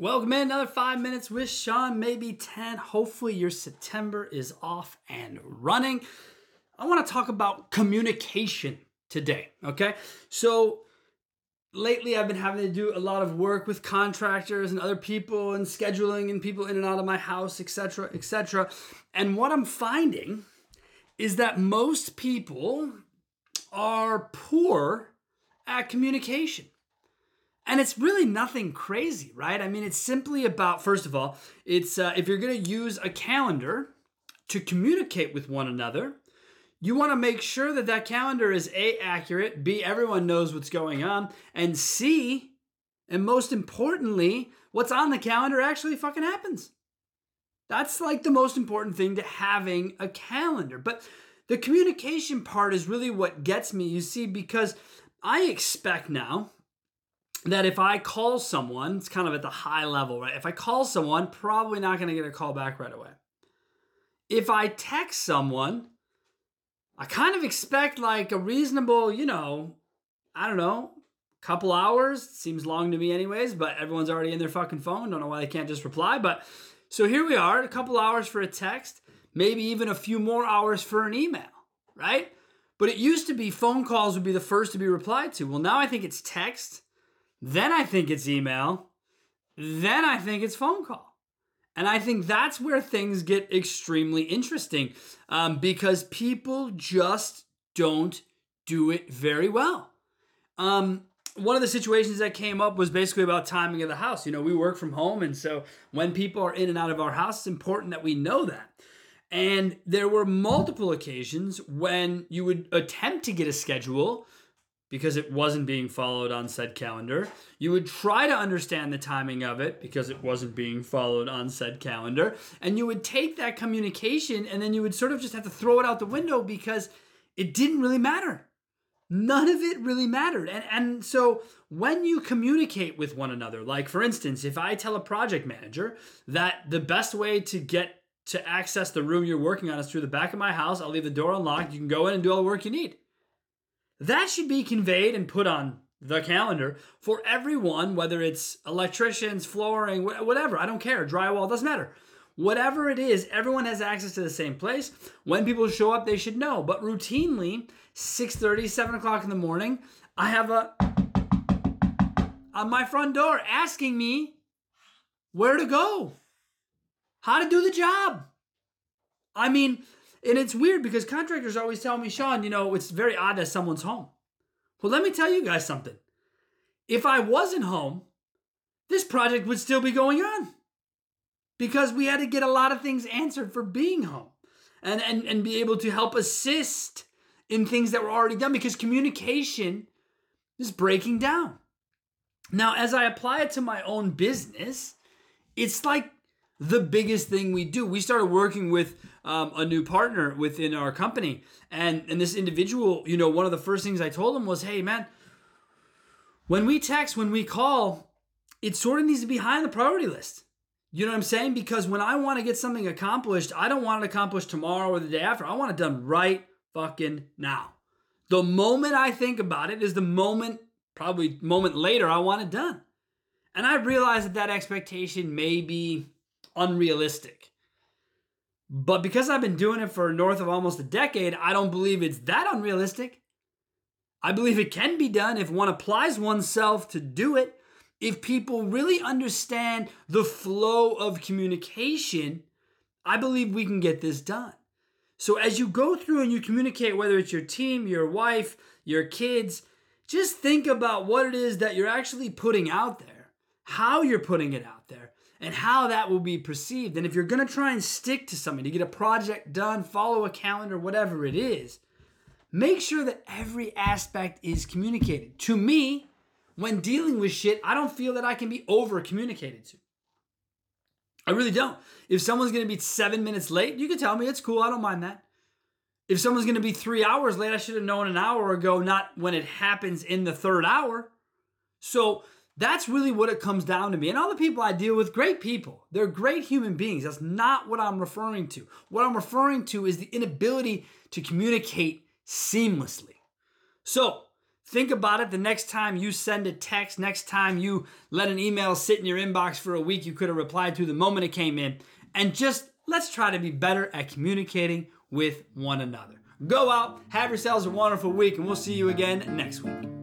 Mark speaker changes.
Speaker 1: Welcome in another five minutes with Sean, maybe 10. Hopefully, your September is off and running. I want to talk about communication today, okay? So, lately I've been having to do a lot of work with contractors and other people and scheduling and people in and out of my house, etc., etc. And what I'm finding is that most people are poor at communication. And it's really nothing crazy, right? I mean, it's simply about first of all, it's uh, if you're going to use a calendar to communicate with one another, you want to make sure that that calendar is A, accurate, B, everyone knows what's going on, and C, and most importantly, what's on the calendar actually fucking happens. That's like the most important thing to having a calendar. But the communication part is really what gets me, you see, because I expect now that if I call someone, it's kind of at the high level, right? If I call someone, probably not going to get a call back right away. If I text someone, I kind of expect like a reasonable, you know, I don't know, couple hours. Seems long to me, anyways, but everyone's already in their fucking phone. Don't know why they can't just reply. But so here we are, a couple hours for a text, maybe even a few more hours for an email, right? But it used to be phone calls would be the first to be replied to. Well, now I think it's text, then I think it's email, then I think it's phone call. And I think that's where things get extremely interesting um, because people just don't do it very well. Um, one of the situations that came up was basically about timing of the house. You know, we work from home, and so when people are in and out of our house, it's important that we know that. And there were multiple occasions when you would attempt to get a schedule because it wasn't being followed on said calendar. You would try to understand the timing of it because it wasn't being followed on said calendar. And you would take that communication and then you would sort of just have to throw it out the window because it didn't really matter. None of it really mattered. And, and so when you communicate with one another, like for instance, if I tell a project manager that the best way to get to access the room you're working on is through the back of my house, I'll leave the door unlocked. You can go in and do all the work you need that should be conveyed and put on the calendar for everyone, whether it's electricians, flooring, whatever. I don't care. Drywall doesn't matter. Whatever it is, everyone has access to the same place. When people show up, they should know. But routinely, 6:30, 7 o'clock in the morning, I have a on my front door asking me where to go, how to do the job. I mean, and it's weird because contractors always tell me, Sean, you know, it's very odd that someone's home. Well, let me tell you guys something. If I wasn't home, this project would still be going on because we had to get a lot of things answered for being home and, and, and be able to help assist in things that were already done because communication is breaking down. Now, as I apply it to my own business, it's like the biggest thing we do. We started working with um, a new partner within our company, and and this individual, you know, one of the first things I told him was, "Hey, man, when we text, when we call, it sort of needs to be high on the priority list." You know what I'm saying? Because when I want to get something accomplished, I don't want it accomplished tomorrow or the day after. I want it done right fucking now. The moment I think about it is the moment, probably moment later, I want it done. And I realize that that expectation may be unrealistic. But because I've been doing it for north of almost a decade, I don't believe it's that unrealistic. I believe it can be done if one applies oneself to do it. If people really understand the flow of communication, I believe we can get this done. So as you go through and you communicate, whether it's your team, your wife, your kids, just think about what it is that you're actually putting out there, how you're putting it out there, and how that will be perceived. And if you're going to try and stick to something to get a project done, follow a calendar, whatever it is, make sure that every aspect is communicated. To me, when dealing with shit, I don't feel that I can be over communicated to. I really don't. If someone's going to be seven minutes late, you can tell me it's cool. I don't mind that. If someone's going to be three hours late, I should have known an hour ago, not when it happens in the third hour. So That's really what it comes down to me. And all the people I deal with, great people. They're great human beings. That's not what I'm referring to. What I'm referring to is the inability to communicate seamlessly. So, think about it the next time you send a text, next time you let an email sit in your inbox for a week, you could have replied to the moment it came in. And just let's try to be better at communicating with one another. Go out, have yourselves a wonderful week, and we'll see you again next week.